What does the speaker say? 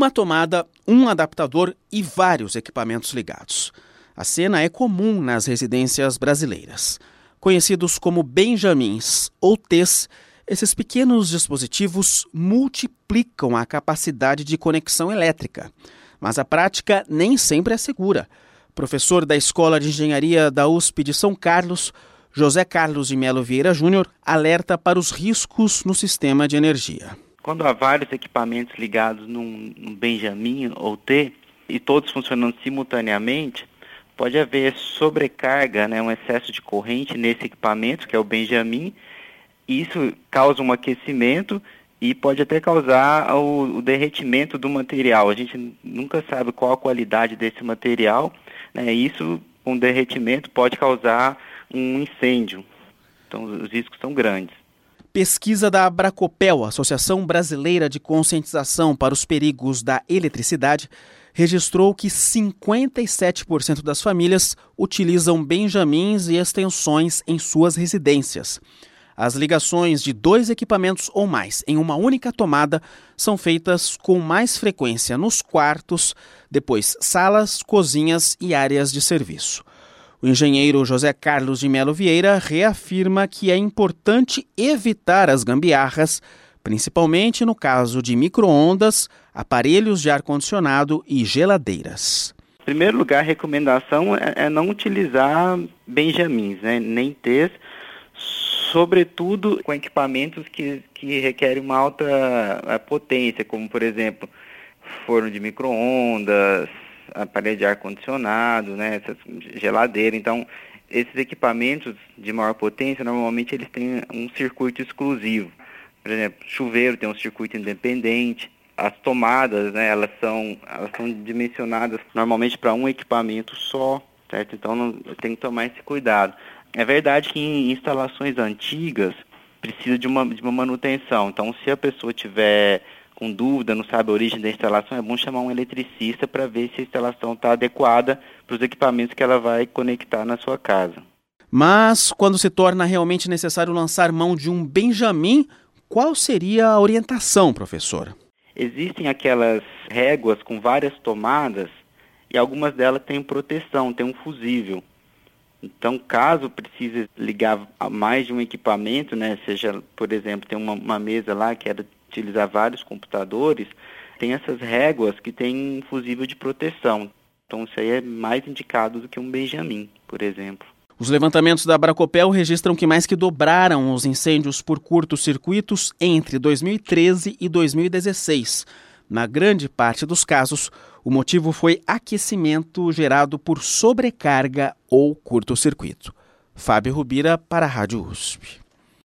Uma tomada, um adaptador e vários equipamentos ligados. A cena é comum nas residências brasileiras. Conhecidos como Benjamins ou T's, esses pequenos dispositivos multiplicam a capacidade de conexão elétrica. Mas a prática nem sempre é segura. Professor da Escola de Engenharia da USP de São Carlos, José Carlos de Melo Vieira Júnior alerta para os riscos no sistema de energia. Quando há vários equipamentos ligados num, num Benjamin ou T e todos funcionando simultaneamente, pode haver sobrecarga, né, um excesso de corrente nesse equipamento, que é o Benjamin. Isso causa um aquecimento e pode até causar o, o, derretimento do material. A gente nunca sabe qual a qualidade desse material. Né? Isso, um derretimento, pode causar um incêndio. Então, os riscos são grandes. Pesquisa da Abracopel, Associação Brasileira de Conscientização para os Perigos da Eletricidade, registrou que 57% das famílias utilizam benjamins e extensões em suas residências. As ligações de dois equipamentos ou mais em uma única tomada são feitas com mais frequência nos quartos, depois salas, cozinhas e áreas de serviço. O engenheiro José Carlos de Melo Vieira reafirma que é importante evitar as gambiarras, principalmente no caso de microondas, aparelhos de ar-condicionado e geladeiras. Em primeiro lugar, a recomendação é, é não utilizar benjamins, né, nem T's, sobretudo com equipamentos que, que requerem uma alta eh, potência, como por exemplo forno de microondas, aparelho de ar-condicionado, né, essas geladeira. Então, esses equipamentos de maior potência, normalmente eles têm um circuito exclusivo. Por exemplo, chuveiro tem um circuito independente. As tomadas, né, elas são, elas são dimensionadas normalmente para um equipamento só, certo? Então, não, tem que tomar esse cuidado. É verdade que em instalações antigas precisa de uma, de uma manutenção. Então, se a pessoa tiver com dúvida, não sabe a origem da instalação, é bom chamar um eletricista para ver se a instalação está adequada para os equipamentos que ela vai conectar na sua casa. Mas, quando se torna realmente necessário lançar mão de um Benjamin, qual seria a orientação, professor? Existem aquelas réguas com várias tomadas e algumas delas têm proteção, têm um fusível. Então, caso precise ligar a mais de um equipamento, né, seja, por exemplo, tem uma, uma mesa lá que era utilizar vários computadores, tem essas réguas que têm um fusível de proteção. Então, isso aí é mais indicado do que um Benjamin, por exemplo. Os levantamentos da Bracopel registram que mais que dobraram os incêndios por curtos circuitos entre 2013 e 2016. Na grande parte dos casos, o motivo foi aquecimento gerado por sobrecarga ou curto-circuito. Fábio Rubira para a Rádio USP.